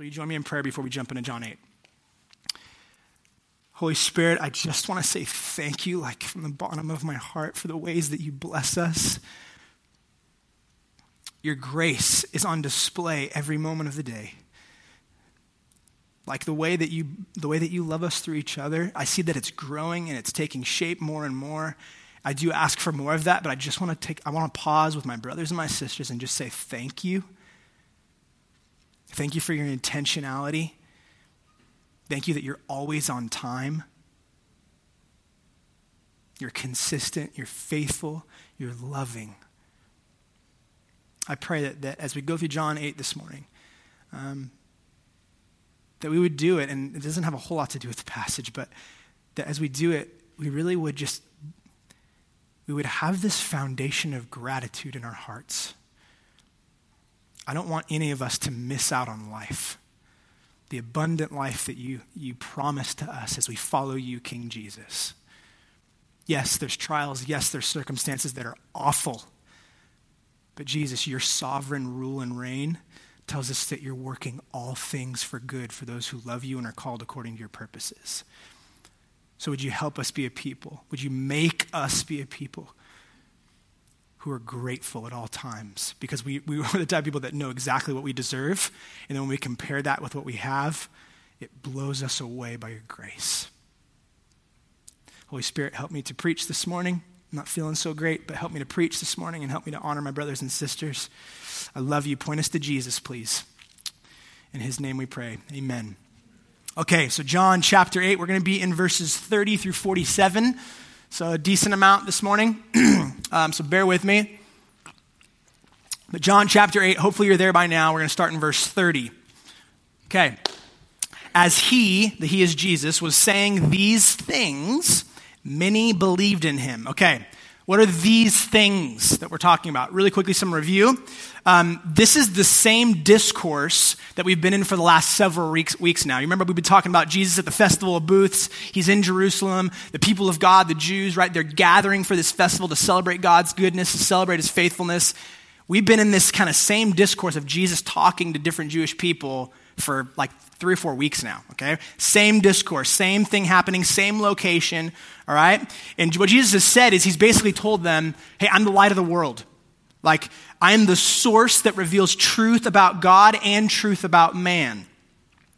So, you join me in prayer before we jump into John 8? Holy Spirit, I just want to say thank you, like from the bottom of my heart, for the ways that you bless us. Your grace is on display every moment of the day. Like the way that you the way that you love us through each other, I see that it's growing and it's taking shape more and more. I do ask for more of that, but I just want to take I want to pause with my brothers and my sisters and just say thank you. Thank you for your intentionality. Thank you that you're always on time. You're consistent, you're faithful, you're loving. I pray that, that as we go through John 8 this morning, um, that we would do it, and it doesn't have a whole lot to do with the passage, but that as we do it, we really would just, we would have this foundation of gratitude in our hearts. I don't want any of us to miss out on life, the abundant life that you, you promise to us as we follow you, King Jesus. Yes, there's trials. Yes, there's circumstances that are awful. But Jesus, your sovereign rule and reign tells us that you're working all things for good for those who love you and are called according to your purposes. So, would you help us be a people? Would you make us be a people who are grateful at all times? Because we, we are the type of people that know exactly what we deserve. And then when we compare that with what we have, it blows us away by your grace. Holy Spirit, help me to preach this morning. I'm not feeling so great, but help me to preach this morning and help me to honor my brothers and sisters. I love you. Point us to Jesus, please. In his name we pray. Amen. Okay, so John chapter 8, we're going to be in verses 30 through 47. So a decent amount this morning. um, so bear with me. But John chapter 8, hopefully you're there by now. We're going to start in verse 30. Okay. As he, the he is Jesus, was saying these things, Many believed in him. Okay, what are these things that we're talking about? Really quickly, some review. Um, this is the same discourse that we've been in for the last several weeks, weeks now. You remember we've been talking about Jesus at the Festival of Booths. He's in Jerusalem. The people of God, the Jews, right? They're gathering for this festival to celebrate God's goodness, to celebrate his faithfulness. We've been in this kind of same discourse of Jesus talking to different Jewish people for like three or four weeks now, okay? Same discourse, same thing happening, same location, all right? And what Jesus has said is he's basically told them, hey, I'm the light of the world. Like, I am the source that reveals truth about God and truth about man.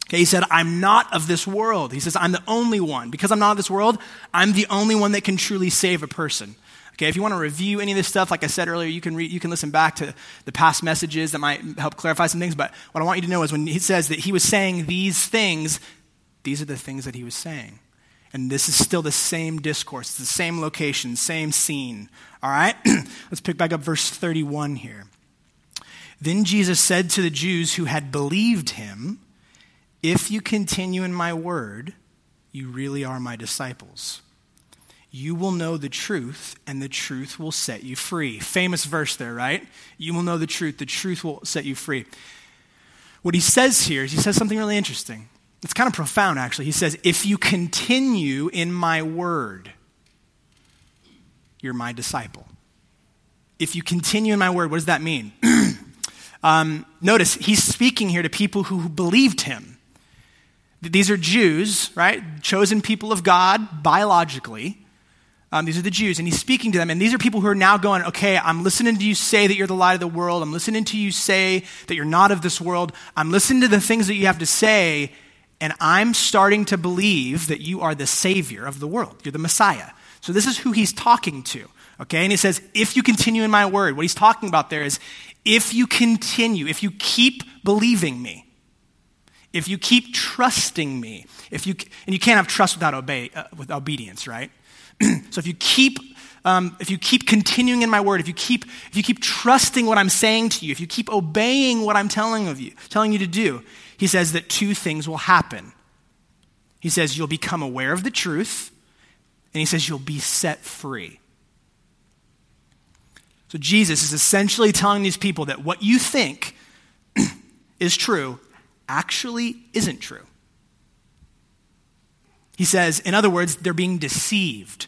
Okay, he said, I'm not of this world. He says, I'm the only one. Because I'm not of this world, I'm the only one that can truly save a person. Okay, if you want to review any of this stuff, like I said earlier, you can, you can listen back to the past messages that might help clarify some things. But what I want you to know is when he says that he was saying these things, these are the things that he was saying. And this is still the same discourse, the same location, same scene. All right? Let's pick back up verse 31 here. Then Jesus said to the Jews who had believed him, If you continue in my word, you really are my disciples you will know the truth, and the truth will set you free. Famous verse there, right? You will know the truth, the truth will set you free. What he says here is he says something really interesting. It's kind of profound, actually. He says, If you continue in my word, you're my disciple. If you continue in my word, what does that mean? um, notice, he's speaking here to people who believed him. These are Jews, right? Chosen people of God biologically. Um, these are the Jews, and he's speaking to them. And these are people who are now going, okay, I'm listening to you say that you're the light of the world. I'm listening to you say that you're not of this world. I'm listening to the things that you have to say, and I'm starting to believe that you are the Savior of the world. You're the Messiah. So this is who he's talking to. Okay, and he says, if you continue in my word, what he's talking about there is, if you continue, if you keep believing me, if you keep trusting me, if you, and you can't have trust without, obey, uh, with obedience, right? so if you keep um, if you keep continuing in my word, if you keep if you keep trusting what I'm saying to you, if you keep obeying what I'm telling of you, telling you to do, he says that two things will happen. He says you'll become aware of the truth, and he says you'll be set free. So Jesus is essentially telling these people that what you think is true actually isn't true. He says, in other words, they're being deceived.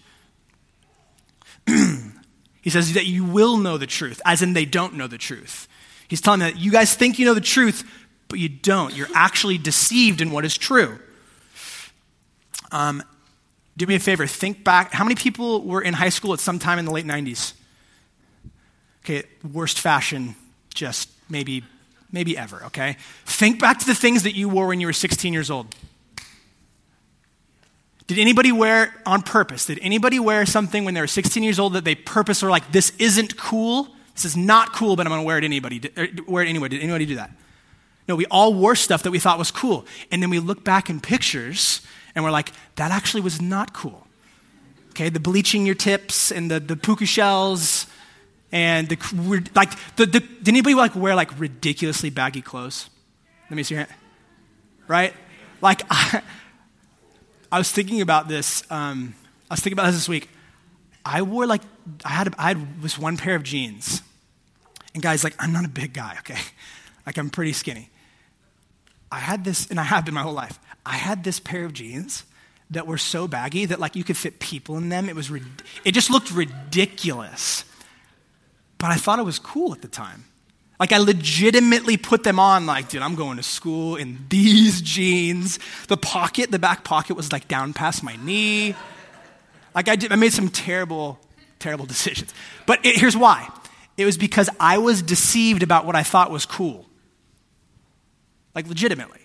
he says that you will know the truth, as in they don't know the truth. He's telling them that you guys think you know the truth, but you don't. You're actually deceived in what is true. Um, do me a favor, think back. How many people were in high school at some time in the late 90s? Okay, worst fashion, just maybe, maybe ever, okay? Think back to the things that you wore when you were 16 years old. Did anybody wear on purpose? Did anybody wear something when they were 16 years old that they purpose were like, this isn't cool? This is not cool, but I'm going to wear it anybody. Er, wear it anyway. Did anybody do that? No, we all wore stuff that we thought was cool. And then we look back in pictures and we're like, that actually was not cool. Okay, the bleaching your tips and the, the puka shells and the, like, the, the, did anybody like wear like ridiculously baggy clothes? Let me see your hand. Right? Like, I, I was thinking about this. Um, I was thinking about this this week. I wore like, I had, I had this one pair of jeans. And guys, like, I'm not a big guy, okay? Like, I'm pretty skinny. I had this, and I have been my whole life. I had this pair of jeans that were so baggy that like you could fit people in them. It was, it just looked ridiculous. But I thought it was cool at the time. Like I legitimately put them on, like, dude, I'm going to school in these jeans. The pocket, the back pocket was like down past my knee. Like I did, I made some terrible, terrible decisions. But it, here's why. It was because I was deceived about what I thought was cool. Like legitimately.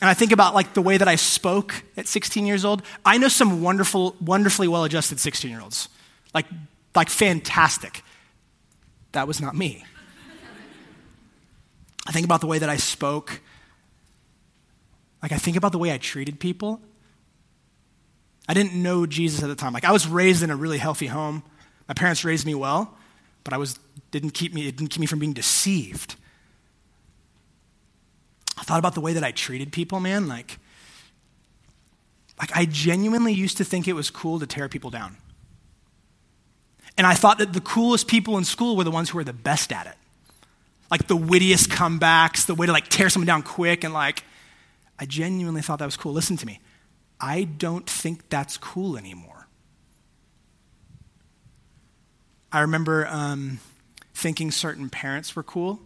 And I think about like the way that I spoke at 16 years old. I know some wonderful, wonderfully well-adjusted 16-year-olds. Like, like fantastic. That was not me. I think about the way that I spoke. Like, I think about the way I treated people. I didn't know Jesus at the time. Like, I was raised in a really healthy home. My parents raised me well, but I was, didn't keep me, it didn't keep me from being deceived. I thought about the way that I treated people, man. Like, like I genuinely used to think it was cool to tear people down. And I thought that the coolest people in school were the ones who were the best at it like the wittiest comebacks, the way to like tear someone down quick, and like, I genuinely thought that was cool. Listen to me. I don't think that's cool anymore. I remember um, thinking certain parents were cool.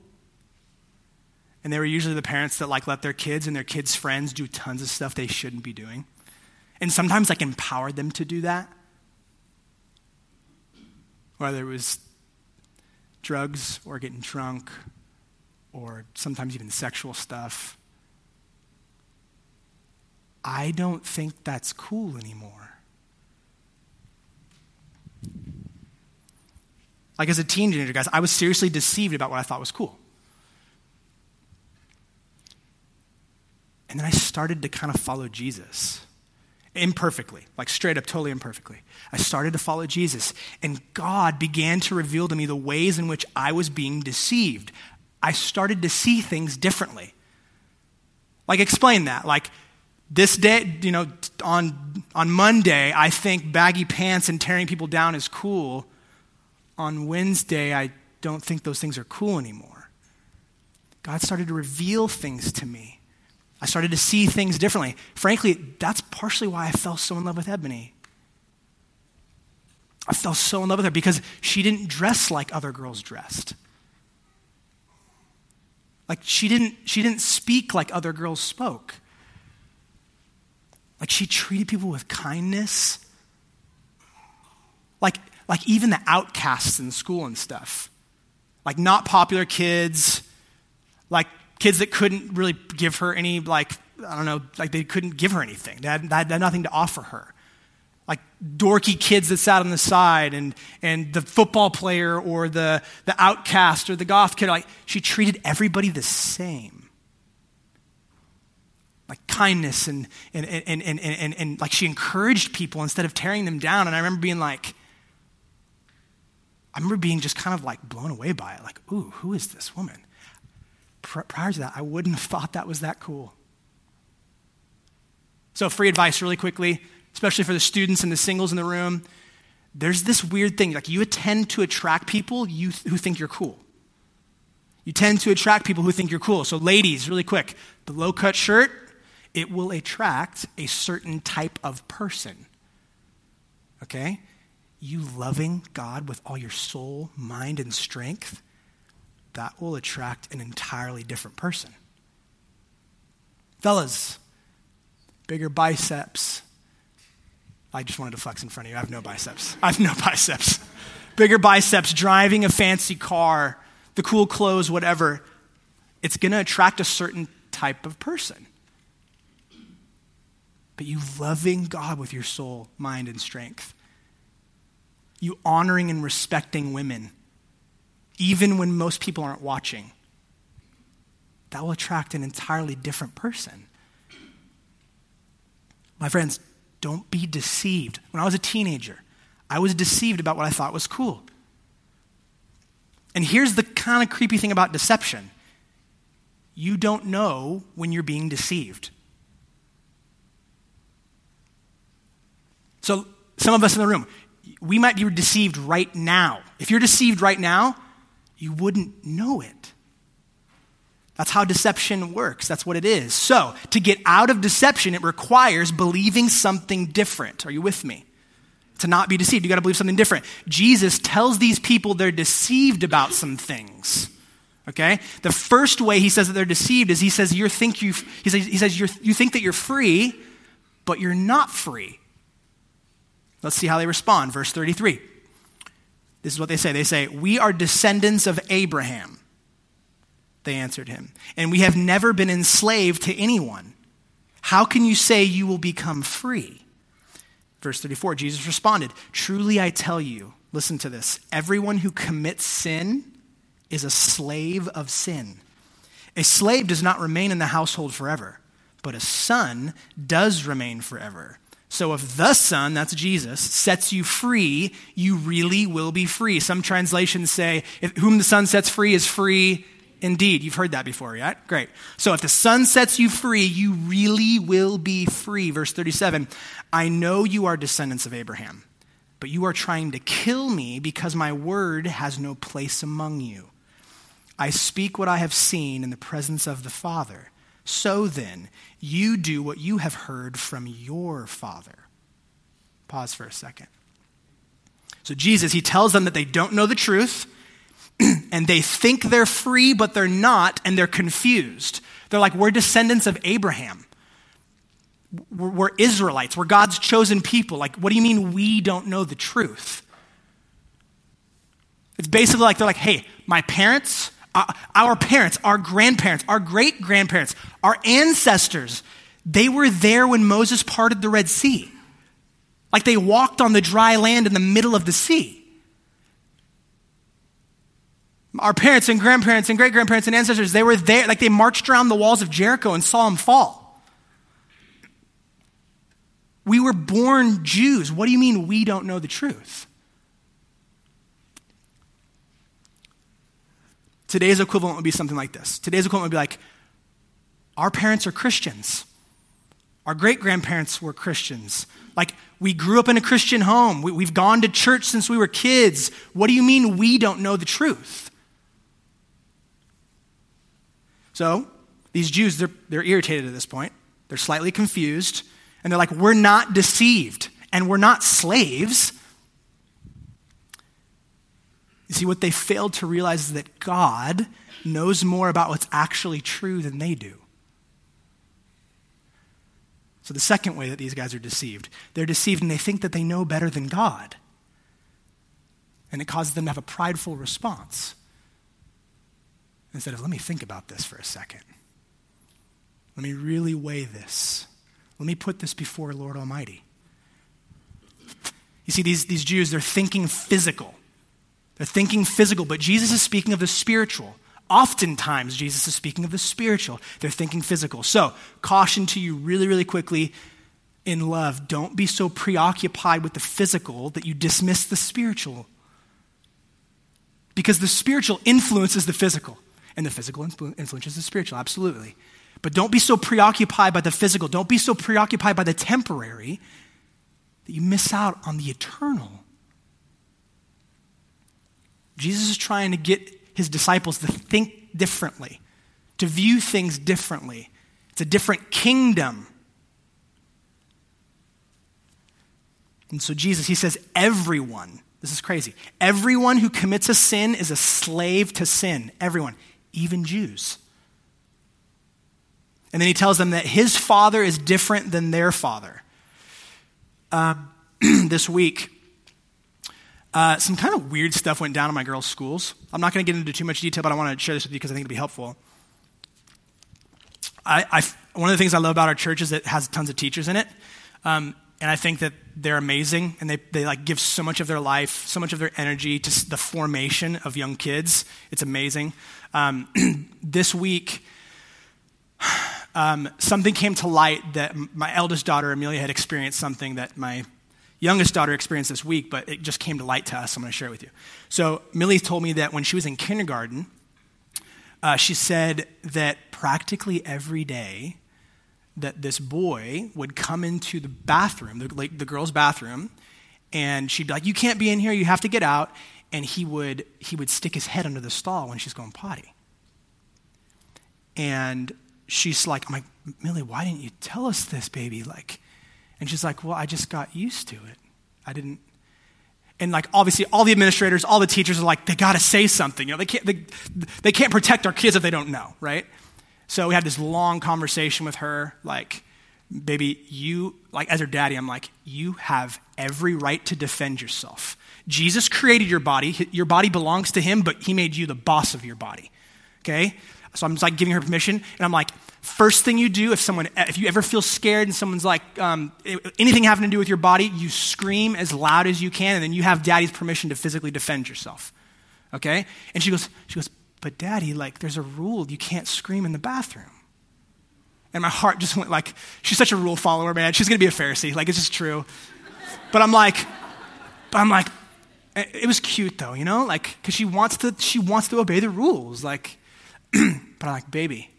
And they were usually the parents that like let their kids and their kids' friends do tons of stuff they shouldn't be doing. And sometimes like empowered them to do that. Whether it was drugs or getting drunk or sometimes even sexual stuff. I don't think that's cool anymore. Like as a teenager, guys, I was seriously deceived about what I thought was cool. And then I started to kind of follow Jesus imperfectly, like straight up, totally imperfectly. I started to follow Jesus, and God began to reveal to me the ways in which I was being deceived. I started to see things differently. Like, explain that. Like, this day, you know, on, on Monday, I think baggy pants and tearing people down is cool. On Wednesday, I don't think those things are cool anymore. God started to reveal things to me. I started to see things differently. Frankly, that's partially why I fell so in love with Ebony. I fell so in love with her because she didn't dress like other girls dressed. Like she didn't, she didn't speak like other girls spoke. Like she treated people with kindness. Like, like even the outcasts in school and stuff. Like not popular kids, like kids that couldn't really give her any, like, I don't know, like they couldn't give her anything. They had, they had nothing to offer her. Like dorky kids that sat on the side and, and the football player or the, the outcast or the goth kid, like she treated everybody the same. Like kindness and, and, and, and, and, and, like she encouraged people instead of tearing them down. And I remember being like, I remember being just kind of like blown away by it. Like, ooh, who is this woman? Prior to that, I wouldn't have thought that was that cool. So, free advice, really quickly, especially for the students and the singles in the room. There's this weird thing like you tend to attract people you, who think you're cool. You tend to attract people who think you're cool. So, ladies, really quick, the low cut shirt, it will attract a certain type of person. Okay? You loving God with all your soul, mind, and strength that will attract an entirely different person. Fellas, bigger biceps. I just wanted to flex in front of you. I have no biceps. I have no biceps. Bigger biceps, driving a fancy car, the cool clothes, whatever. It's going to attract a certain type of person. But you loving God with your soul, mind, and strength. You honoring and respecting women, even when most people aren't watching. That will attract an entirely different person. My friends, don't be deceived. When I was a teenager, I was deceived about what I thought was cool. And here's the kind of creepy thing about deception you don't know when you're being deceived. So, some of us in the room, we might be deceived right now. If you're deceived right now, you wouldn't know it. That's how deception works. That's what it is. So, to get out of deception, it requires believing something different. Are you with me? To not be deceived, you got to believe something different. Jesus tells these people they're deceived about some things. Okay? The first way he says that they're deceived is he says you think you he says, he says you you think that you're free, but you're not free. Let's see how they respond. Verse 33. This is what they say. They say, "We are descendants of Abraham." They answered him. And we have never been enslaved to anyone. How can you say you will become free? Verse 34 Jesus responded, Truly I tell you, listen to this everyone who commits sin is a slave of sin. A slave does not remain in the household forever, but a son does remain forever. So if the Son, that's Jesus, sets you free, you really will be free. Some translations say, if, whom the Son sets free is free indeed. You've heard that before, right? Great. So if the Son sets you free, you really will be free. Verse 37 I know you are descendants of Abraham, but you are trying to kill me because my word has no place among you. I speak what I have seen in the presence of the Father. So then, you do what you have heard from your Father. Pause for a second. So, Jesus, he tells them that they don't know the truth and they think they're free, but they're not, and they're confused. They're like, we're descendants of Abraham. We're, we're, Israelites. We're God's chosen people. Like, what do you mean we don't know the truth? It's basically like they're like, hey, my parents, Uh, our parents, our grandparents, our great grandparents, our ancestors, they were there when Moses parted the Red Sea. Like they walked on the dry land in the middle of the sea. Our parents and grandparents and great grandparents and ancestors, they were there, like they marched around the walls of Jericho and saw him fall. We were born Jews. What do you mean we don't know the truth? Today's equivalent would be something like this. Today's equivalent would be like, our parents are Christians. Our great grandparents were Christians. Like, we grew up in a Christian home. We, have gone to church since we were kids. What do you mean we don't know the truth? So these Jews, they're, they're irritated at this point. They're slightly confused. And they're like, we're not deceived and we're not slaves. You see, what they failed to realize is that God knows more about what's actually true than they do. So, the second way that these guys are deceived, they're deceived and they think that they know better than God. And it causes them to have a prideful response instead of, let me think about this for a second. Let me really weigh this. Let me put this before Lord Almighty. You see, these, these Jews, they're thinking physical. They're thinking physical, but Jesus is speaking of the spiritual. Oftentimes, Jesus is speaking of the spiritual. They're thinking physical. So, caution to you really, really quickly in love don't be so preoccupied with the physical that you dismiss the spiritual. Because the spiritual influences the physical. And the physical influences the spiritual, absolutely. But don't be so preoccupied by the physical, don't be so preoccupied by the temporary that you miss out on the eternal. Jesus is trying to get his disciples to think differently, to view things differently. It's a different kingdom. And so, Jesus, he says, everyone, this is crazy, everyone who commits a sin is a slave to sin. Everyone even Jews. And then he tells them that his father is different than their father. Uh, this week, uh, some kind of weird stuff went down in my girls' schools. I'm not going to get into too much detail, but I want to share this with you because I think it'll be helpful. I, I, one of the things I love about our church is it has tons of teachers in it. Um, and I think that they're amazing and they, they like give so much of their life, so much of their energy to the formation of young kids. It's amazing. Um, this week, um, something came to light that my eldest daughter, Amelia, had experienced something that my youngest daughter experienced this week, but it just came to light to us. I'm going to share it with you. So, Millie told me that when she was in kindergarten, uh, she said that practically every day that this boy would come into the bathroom, the, like, the girl's bathroom, and she'd be like, "You can't be in here. You have to get out." And he would he would stick his head under the stall when she's going potty. And she's like, I'm like, Millie, why didn't you tell us this, baby? Like, and she's like, Well, I just got used to it. I didn't. And like obviously, all the administrators, all the teachers are like, they got to say something. You know, they can't they, they can't protect our kids if they don't know, right? So we had this long conversation with her, like, baby, you, like, as her daddy, I'm like, you have every right to defend yourself. Jesus created your body. Your body belongs to him, but he made you the boss of your body. Okay? So I'm just like giving her permission, and I'm like, first thing you do if someone, if you ever feel scared and someone's like, um, anything having to do with your body, you scream as loud as you can, and then you have daddy's permission to physically defend yourself. Okay? And she goes, she goes, but daddy, like, there's a rule. You can't scream in the bathroom. And my heart just went like, she's such a rule follower, man. She's to be a Pharisee. Like, it's just true. But I'm like, but I'm like, it was cute though, you know? Like, because she wants to, she wants to obey the rules. Like, but I'm like, baby,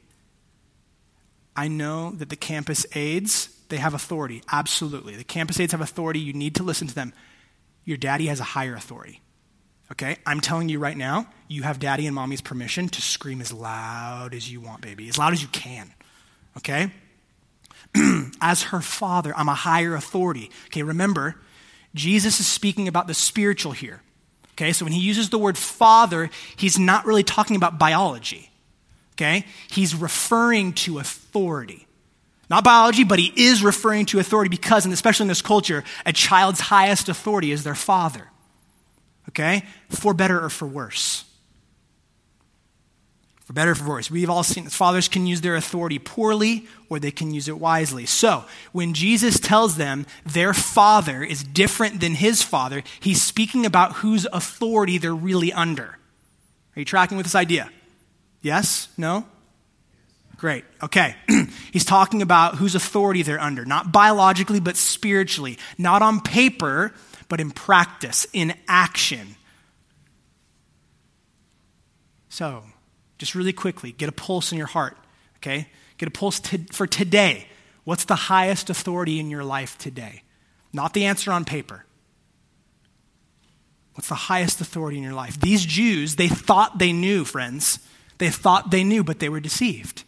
I know that the campus aides, they have authority. Absolutely. The campus aides have authority. You need to listen to them. Your daddy has a higher authority. Okay? I'm telling you right now, you have daddy and mommy's permission to scream as loud as you want, baby, as loud as you can. Okay? as her father, I'm a higher authority. Okay, remember, Jesus is speaking about the spiritual here. Okay, so when he uses the word father, he's not really talking about biology. Okay? He's referring to authority. Not biology, but he is referring to authority because, and especially in this culture, a child's highest authority is their father okay? For better or for worse. For better or for worse. We've all seen that fathers can use their authority poorly or they can use it wisely. So, when Jesus tells them their father is different than his father, he's speaking about whose authority they're really under. Are you tracking with this idea? Yes? No? Great. Okay. He's talking about whose authority they're under, not biologically, but spiritually. Not on paper, but in practice, in action. So, just really quickly, get a pulse in your heart, okay? Get a pulse for today. What's the highest authority in your life today? Not the answer on paper. What's the highest authority in your life? These Jews, they thought they knew, friends. They thought they knew, but they were deceived.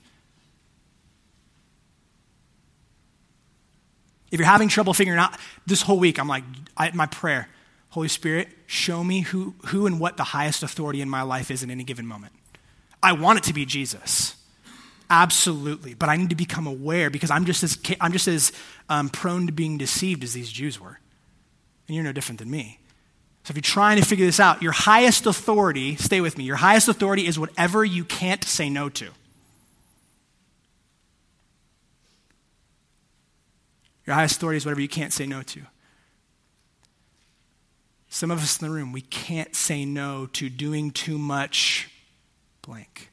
If you're having trouble figuring out this whole week, I'm like, I, my prayer, Holy Spirit, show me who, who and what the highest authority in my life is in any given moment. I want it to be Jesus. Absolutely. But I need to become aware because I'm just as, I'm just as um, prone to being deceived as these Jews were. And you're no different than me. So if you're trying to figure this out, your highest authority, stay with me, your highest authority is whatever you can't say no to. Your highest authority is whatever you can't say no to. Some of us in the room, we can't say no to doing too much blank.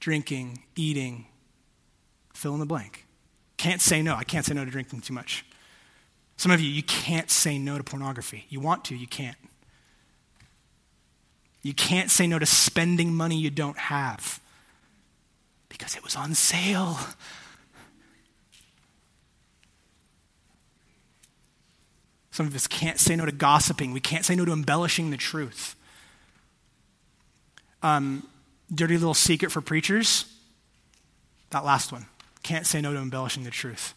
Drinking, eating, fill in the blank. Can't say no. I can't say no to drinking too much. Some of you, you can't say no to pornography. You want to, you can't. You can't say no to spending money you don't have because it was on sale. Some of us can't say no to gossiping. We can't say no to embellishing the truth. Um, dirty little secret for preachers that last one. Can't say no to embellishing the truth.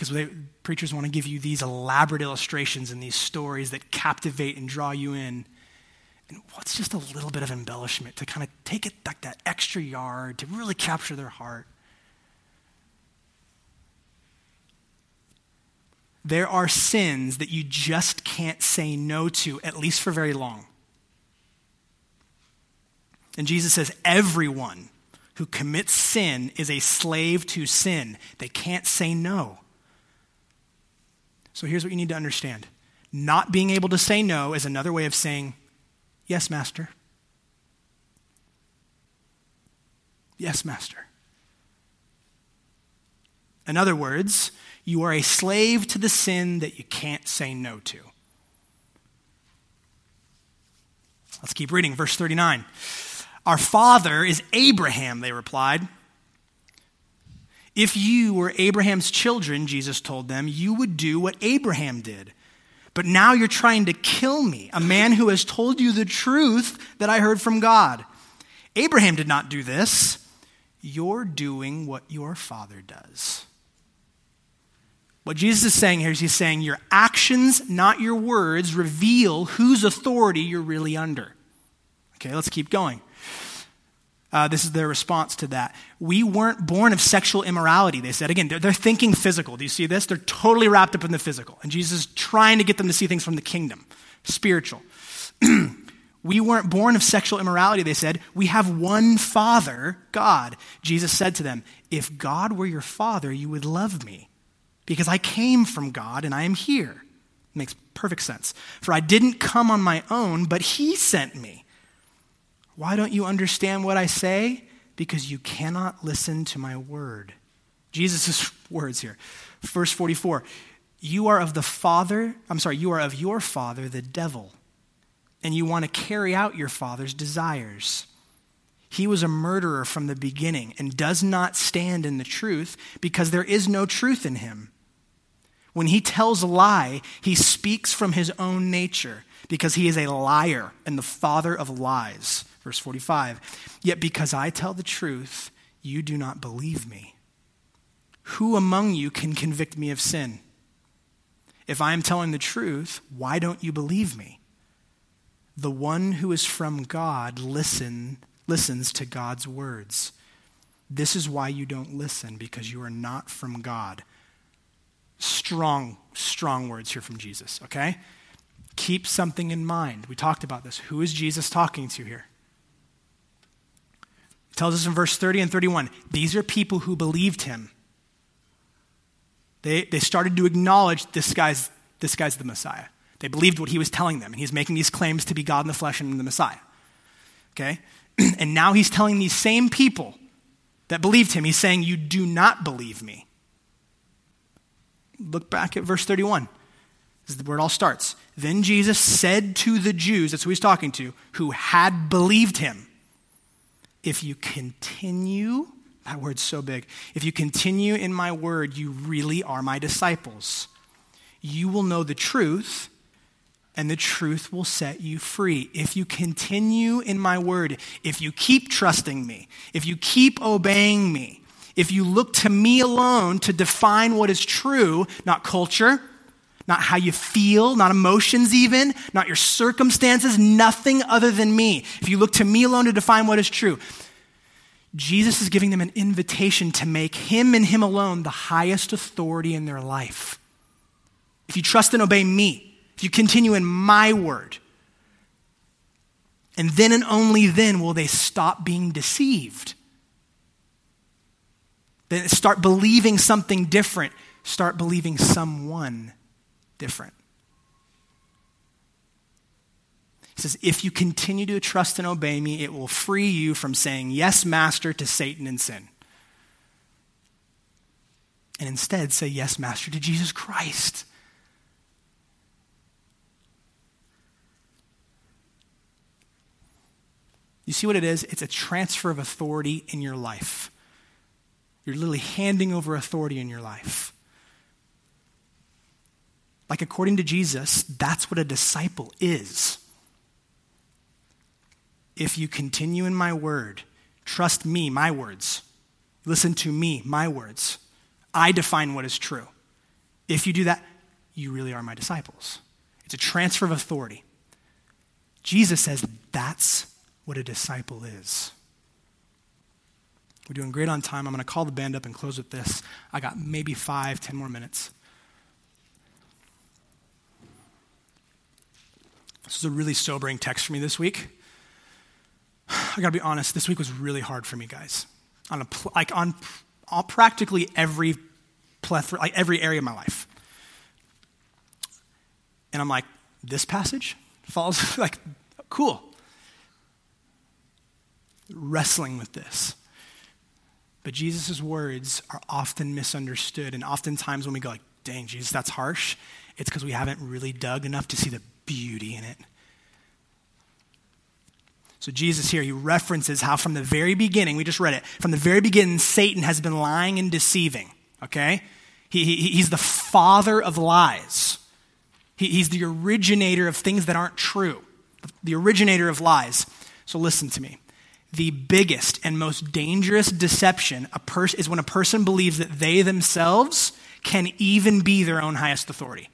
Because they, preachers want to give you these elaborate illustrations and these stories that captivate and draw you in. And what's just a little bit of embellishment to kind of take it like that extra yard to really capture their heart? There are sins that you just can't say no to, at least for very long. And Jesus says, everyone who commits sin is a slave to sin. They can't say no. So here's what you need to understand not being able to say no is another way of saying, Yes, Master. Yes, Master. In other words, you are a slave to the sin that you can't say no to. Let's keep reading. Verse 39. Our father is Abraham, they replied. If you were Abraham's children, Jesus told them, you would do what Abraham did. But now you're trying to kill me, a man who has told you the truth that I heard from God. Abraham did not do this. You're doing what your father does. What Jesus is saying here is he's saying your actions, not your words, reveal whose authority you're really under. Okay, let's keep going. Uh, this is their response to that. We weren't born of sexual immorality, they said. Again, they're, they're, thinking physical. Do you see this? They're totally wrapped up in the physical. And Jesus is trying to get them to see things from the kingdom, spiritual. we weren't born of sexual immorality, they said. We have one Father, God. Jesus said to them, If God were your Father, you would love me, because I came from God and I am here. Makes perfect sense. For I didn't come on my own, but He sent me. Why don't you understand what I say? Because you cannot listen to my word. Jesus' words here. Verse 44 You are of the father, I'm sorry, you are of your father, the devil, and you want to carry out your father's desires. He was a murderer from the beginning and does not stand in the truth because there is no truth in him. When he tells a lie, he speaks from his own nature because he is a liar and the father of lies. Verse 45 Yet because I tell the truth, you do not believe me. Who among you can convict me of sin? If I am telling the truth, why don't you believe me? The one who is from God listen, listens to God's words. This is why you don't listen, because you are not from God. Strong, strong words here from Jesus, okay? Keep something in mind. We talked about this. Who is Jesus talking to here? Tells us in verse 30 and 31 these are people who believed him. They, they started to acknowledge this guy's, this guy's the Messiah. They believed what he was telling them, and he's making these claims to be God in the flesh and the Messiah. Okay? and now he's telling these same people that believed him, he's saying, You do not believe me. Look back at verse 31. This is where it all starts. Then Jesus said to the Jews, that's who he's talking to, who had believed him, if you continue, that word's so big, if you continue in my word, you really are my disciples. You will know the truth, and the truth will set you free. If you continue in my word, if you keep trusting me, if you keep obeying me, if you look to me alone to define what is true, not culture, not how you feel, not emotions even, not your circumstances, nothing other than me. If you look to me alone to define what is true, Jesus is giving them an invitation to make him and him alone the highest authority in their life. If you trust and obey me, if you continue in my word, and then and only then will they stop being deceived. Then start believing something different, start believing someone different. He says, If you continue to trust and obey me, it will free you from saying, Yes, Master, to Satan and sin. And instead say, Yes, Master, to Jesus Christ. You see what it is? It's a transfer of authority in your life. You're literally handing over authority in your life. Like, according to Jesus, that's what a disciple is. If you continue in my word, trust me, my words, listen to me, my words, I define what is true. If you do that, you really are my disciples. It's a transfer of authority. Jesus says that's what a disciple is. We're doing great on time. I'm going to call the band up and close with this. I got maybe five, ten more minutes. This is a really sobering text for me this week. I got to be honest, this week was really hard for me, guys. On a, like on, on practically every plethora, like every area of my life. And I'm like, this passage falls like cool. Wrestling with this. But Jesus' words are often misunderstood. And oftentimes when we go like, dang, Jesus, that's harsh, it's because we haven't really dug enough to see the beauty in it. So, Jesus here, he references how from the very beginning, we just read it, from the very beginning, Satan has been lying and deceiving, okay? He, he, he's the father of lies. He, he's the originator of things that aren't true, the originator of lies. So, listen to me. The biggest and most dangerous deception a pers- is when a person believes that they themselves can even be their own highest authority.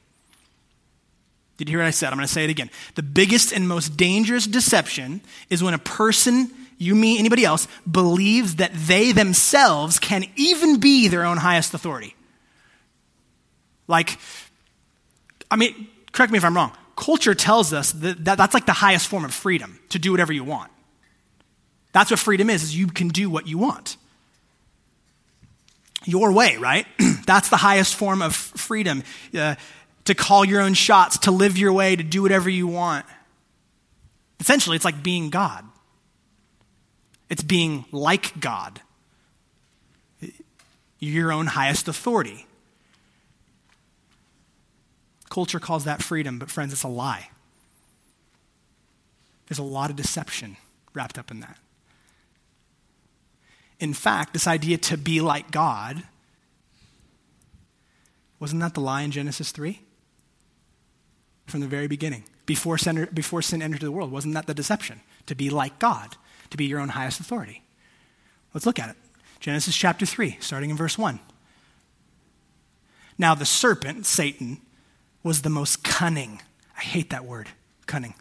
Did you hear what I said? I'm going to say it again. The biggest and most dangerous deception is when a person, you, me, anybody else, believes that they themselves can even be their own highest authority. Like, I mean, correct me if I'm wrong. Culture tells us that, that that's like the highest form of freedom to do whatever you want. That's what freedom is, is you can do what you want. Your way, right? that's the highest form of freedom. Uh, to call your own shots, to live your way, to do whatever you want. Essentially, it's like being God. It's being like God. Your own highest authority. Culture calls that freedom, but friends, it's a lie. There's a lot of deception wrapped up in that. In fact, this idea to be like God, wasn't that the lie in Genesis 3? From the very beginning, before sin, before sin entered the world. Wasn't that the deception? To be like God, to be your own highest authority. Let's look at it. Genesis chapter 3, starting in verse 1. Now, the serpent, Satan, was the most cunning. I hate that word, cunning.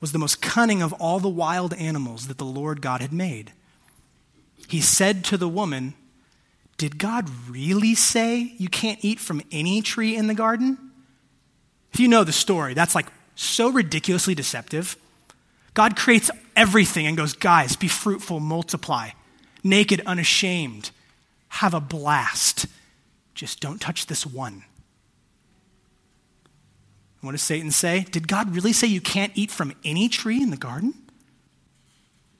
Was the most cunning of all the wild animals that the Lord God had made. He said to the woman, Did God really say you can't eat from any tree in the garden? If you know the story, that's like so ridiculously deceptive. God creates everything and goes, guys, be fruitful, multiply, naked, unashamed, have a blast. Just don't touch this one. What does Satan say? Did God really say you can't eat from any tree in the garden?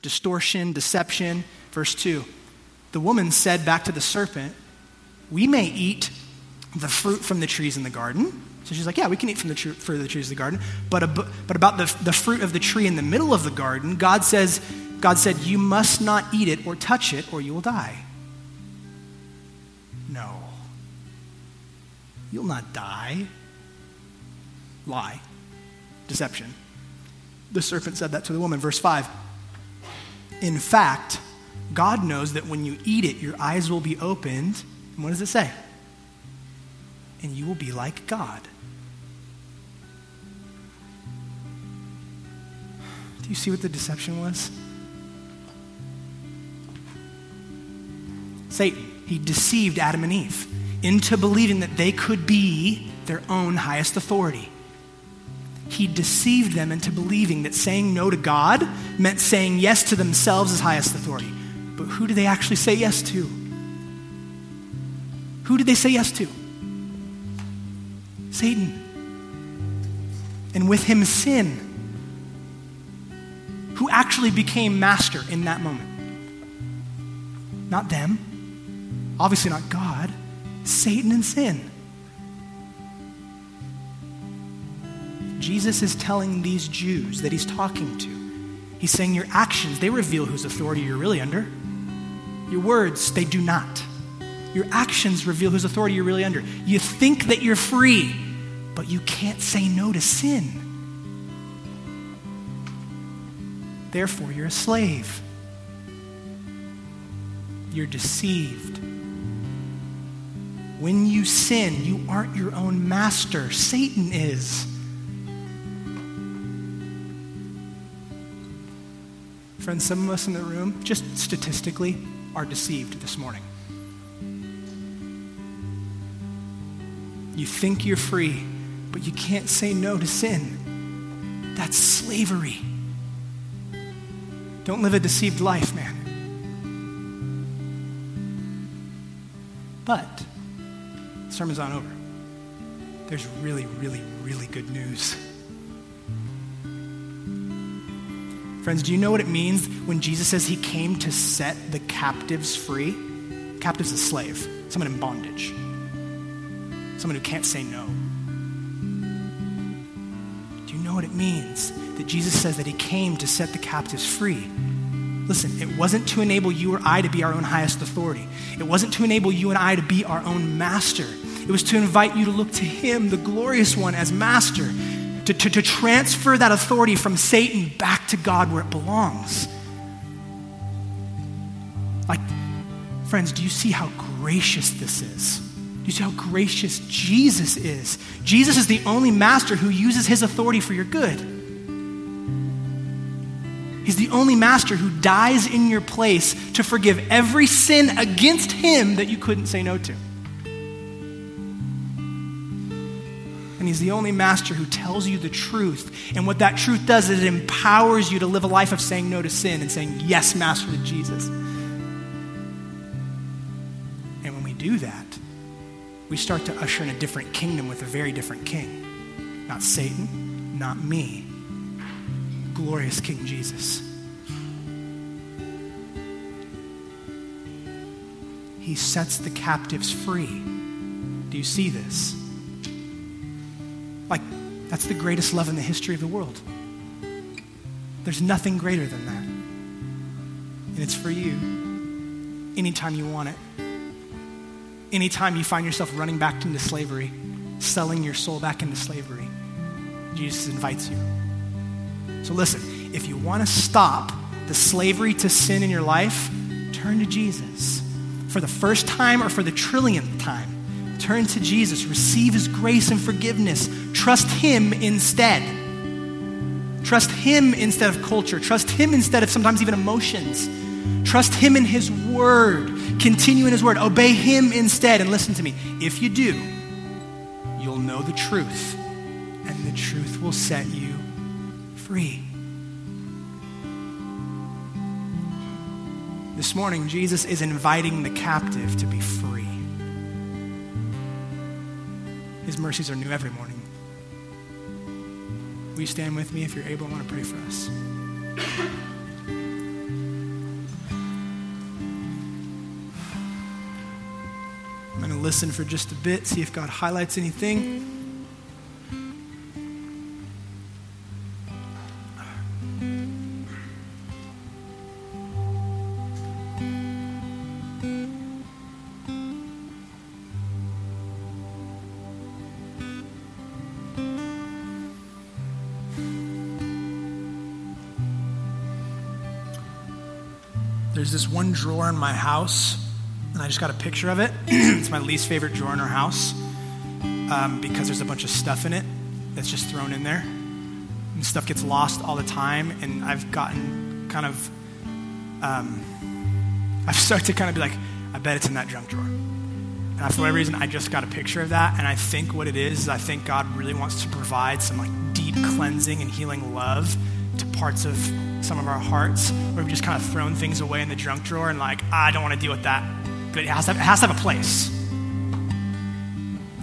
Distortion, deception. Verse 2 The woman said back to the serpent, We may eat the fruit from the trees in the garden. So she's like, yeah, we can eat from the fruit of the trees of the garden. But, but about the, the fruit of the tree in the middle of the garden, God says, God said, you must not eat it or touch it or you will die. No. You'll not die. Lie. Deception. The serpent said that to the woman. Verse 5. In fact, God knows that when you eat it, your eyes will be opened. And what does it say? And you will be like God Do you see what the deception was? Satan, he deceived Adam and Eve into believing that they could be their own highest authority. He deceived them into believing that saying no to God meant saying yes to themselves as highest authority. But who did they actually say yes to? Who did they say yes to? Satan. And with him, sin who actually became master in that moment. Not them, obviously not God, Satan and sin. Jesus is telling these Jews that he's talking to, he's saying your actions, they reveal whose authority you're really under. Your words, they do not. Your actions reveal whose authority you're really under. You think that you're free, but you can't say no to sin. Therefore, you're a slave. You're deceived. When you sin, you aren't your own master, Satan is. Friends, some of us in the room, just statistically, are deceived this morning. You think you're free, but you can't say no to sin. That's slavery. Don't live a deceived life, man. But, sermon's on over. There's really, really, really good news. Friends, do you know what it means when Jesus says he came to set the captives free? Captive's a slave, someone in bondage, someone who can't say no. Means that Jesus says that he came to set the captives free? Listen, it wasn't to enable you or I to be our own highest authority. It wasn't to enable you and I to be our own master. It was to invite you to look to him, the glorious one, as master to, to, to transfer that authority from Satan back to God where it belongs. Like, friends, do you see how gracious this is? Do you see how gracious Jesus is? Jesus is the only master who uses his authority for your good. He's the only master who dies in your place to forgive every sin against him that you couldn't say no to. And he's the only master who tells you the truth. And what that truth does is it empowers you to live a life of saying no to sin and saying yes, master, to Jesus. And when we do that, we start to usher in a different kingdom with a very different king. Not Satan, not me. Glorious King Jesus. He sets the captives free. Do you see this? Like, that's the greatest love in the history of the world. There's nothing greater than that. And it's for you anytime you want it. Anytime you find yourself running back into slavery, selling your soul back into slavery, Jesus invites you. So listen, if you want to stop the slavery to sin in your life, turn to Jesus. For the first time or for the trillionth time, Turn to Jesus, receive his grace and forgiveness. Trust him instead. Trust him instead of culture. Trust him instead of sometimes even emotions. Trust him in his word. Continue in his word. Obey him instead. And listen to me. If you do, you'll know the truth, and the truth will set you free. This morning, Jesus is inviting the captive to be free. His mercies are new every morning. Will you stand with me if you're able? I want to pray for us. Listen for just a bit, see if God highlights anything. There's this one drawer in my house, and I just got a picture of it. it's my least favorite drawer in our house um, because there's a bunch of stuff in it that's just thrown in there. And stuff gets lost all the time, and I've gotten kind of, um, I've started to kind of be like, I bet it's in that junk drawer. And for whatever reason, I just got a picture of that, and I think what it is is I think God really wants to provide some like deep cleansing and healing love to parts of some of our hearts where we've just kind of thrown things away in the junk drawer and like, I don't want to deal with that. But it has, to have, has to have a place.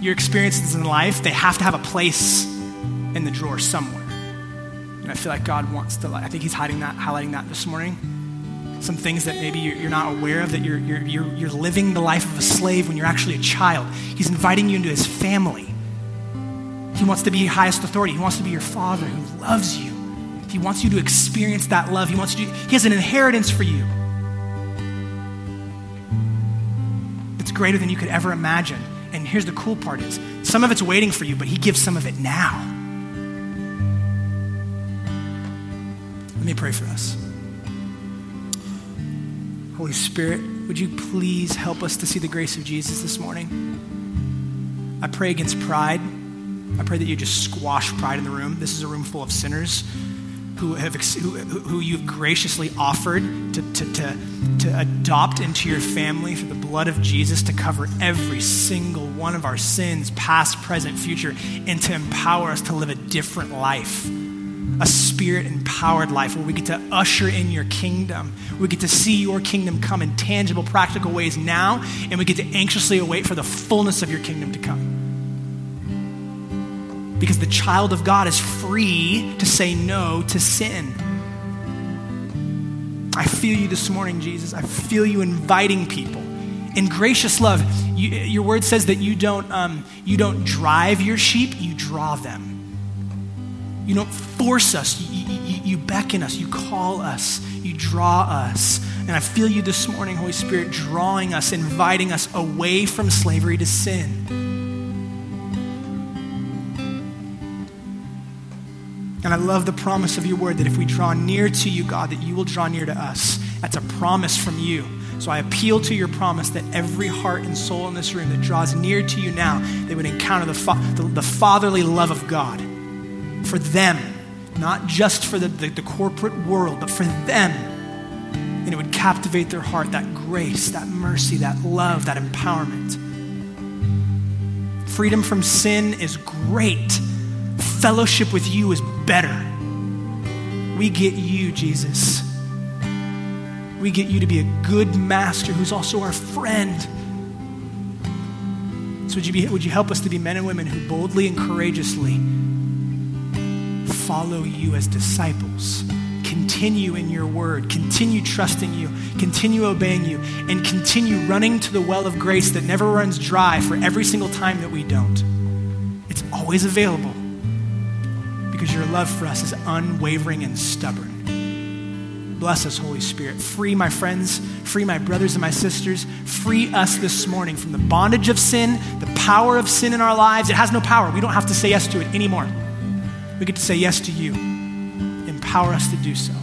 Your experiences in life, they have to have a place in the drawer somewhere. And I feel like God wants to, I think He's hiding that, highlighting that this morning. Some things that maybe you're not aware of, that you're, you're, you're, you're living the life of a slave when you're actually a child. He's inviting you into His family. He wants to be your highest authority. He wants to be your father who loves you he wants you to experience that love. He wants you to, He has an inheritance for you. Greater than you could ever imagine. And here's the cool part is some of it's waiting for you, but he gives some of it now. Let me pray for us. Holy Spirit, would you please help us to see the grace of Jesus this morning? I pray against pride. I pray that you just squash pride in the room. This is a room full of sinners who, have, who, who you've graciously offered to, to, to, to adopt into your family through the blood of Jesus to cover every single one of our sins, past, present, future, and to empower us to live a different life a spirit empowered life where we get to usher in your kingdom. We get to see your kingdom come in tangible, practical ways now, and we get to anxiously await for the fullness of your kingdom to come because the child of God is free to say no to sin. I feel you this morning, Jesus. I feel you inviting people. In gracious love, you, your word says that you don't, um, you don't drive your sheep, you draw them. You don't force us, you, you, you beckon us, you call us, you draw us. And I feel you this morning, Holy Spirit, drawing us, inviting us away from slavery to sin And I love the promise of your word that if we draw near to you, God, that you will draw near to us. That's a promise from you. So I appeal to your promise that every heart and soul in this room that draws near to you now, they would encounter the, fa- the, the, fatherly love of God for them, not just for the, the, the corporate world, but for them. And it would captivate their heart that grace, that mercy, that love, that empowerment. Freedom from sin is great Fellowship with you is better. We get you, Jesus. We get you to be a good master who's also our friend. So, would you, be, would you help us to be men and women who boldly and courageously follow you as disciples? Continue in your word, continue trusting you, continue obeying you, and continue running to the well of grace that never runs dry for every single time that we don't. It's always available because your love for us is unwavering and stubborn. Bless us, Holy Spirit. Free my friends, free my brothers and my sisters. Free us this morning from the bondage of sin, the power of sin in our lives. It has no power. We don't have to say yes to it anymore. We get to say yes to you. Empower us to do so.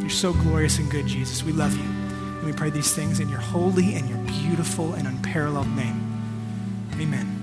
You're so glorious and good, Jesus. We love you. And we pray these things in your holy and your beautiful and unparalleled name. Amen.